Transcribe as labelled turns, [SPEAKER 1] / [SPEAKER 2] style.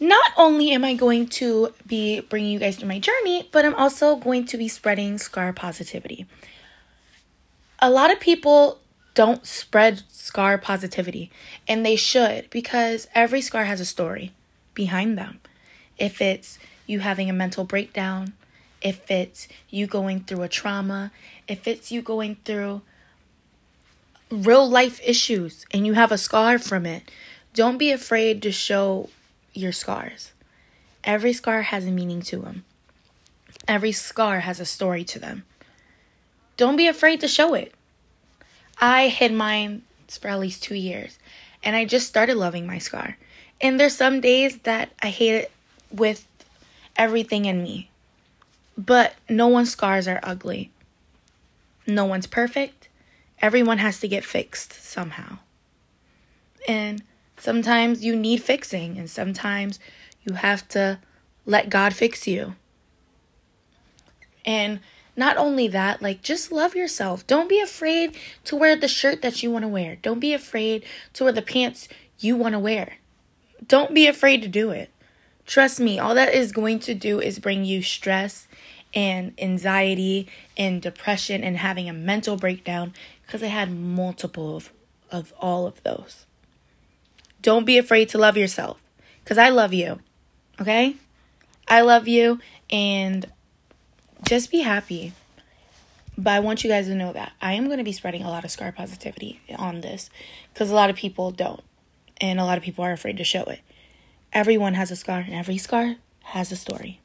[SPEAKER 1] not only am I going to be bringing you guys through my journey, but I'm also going to be spreading scar positivity. A lot of people don't spread scar positivity, and they should because every scar has a story behind them. If it's you having a mental breakdown, if it's you going through a trauma, if it's you going through real life issues and you have a scar from it, don't be afraid to show your scars. Every scar has a meaning to them. Every scar has a story to them. Don't be afraid to show it. I hid mine for at least two years, and I just started loving my scar. And there's some days that I hate it with everything in me. But no one's scars are ugly. No one's perfect. Everyone has to get fixed somehow. And sometimes you need fixing, and sometimes you have to let God fix you. And not only that, like just love yourself. Don't be afraid to wear the shirt that you want to wear. Don't be afraid to wear the pants you want to wear. Don't be afraid to do it. Trust me, all that is going to do is bring you stress and anxiety and depression and having a mental breakdown because I had multiple of, of all of those. Don't be afraid to love yourself because I love you. Okay? I love you and just be happy. But I want you guys to know that I am going to be spreading a lot of scar positivity on this because a lot of people don't. And a lot of people are afraid to show it. Everyone has a scar, and every scar has a story.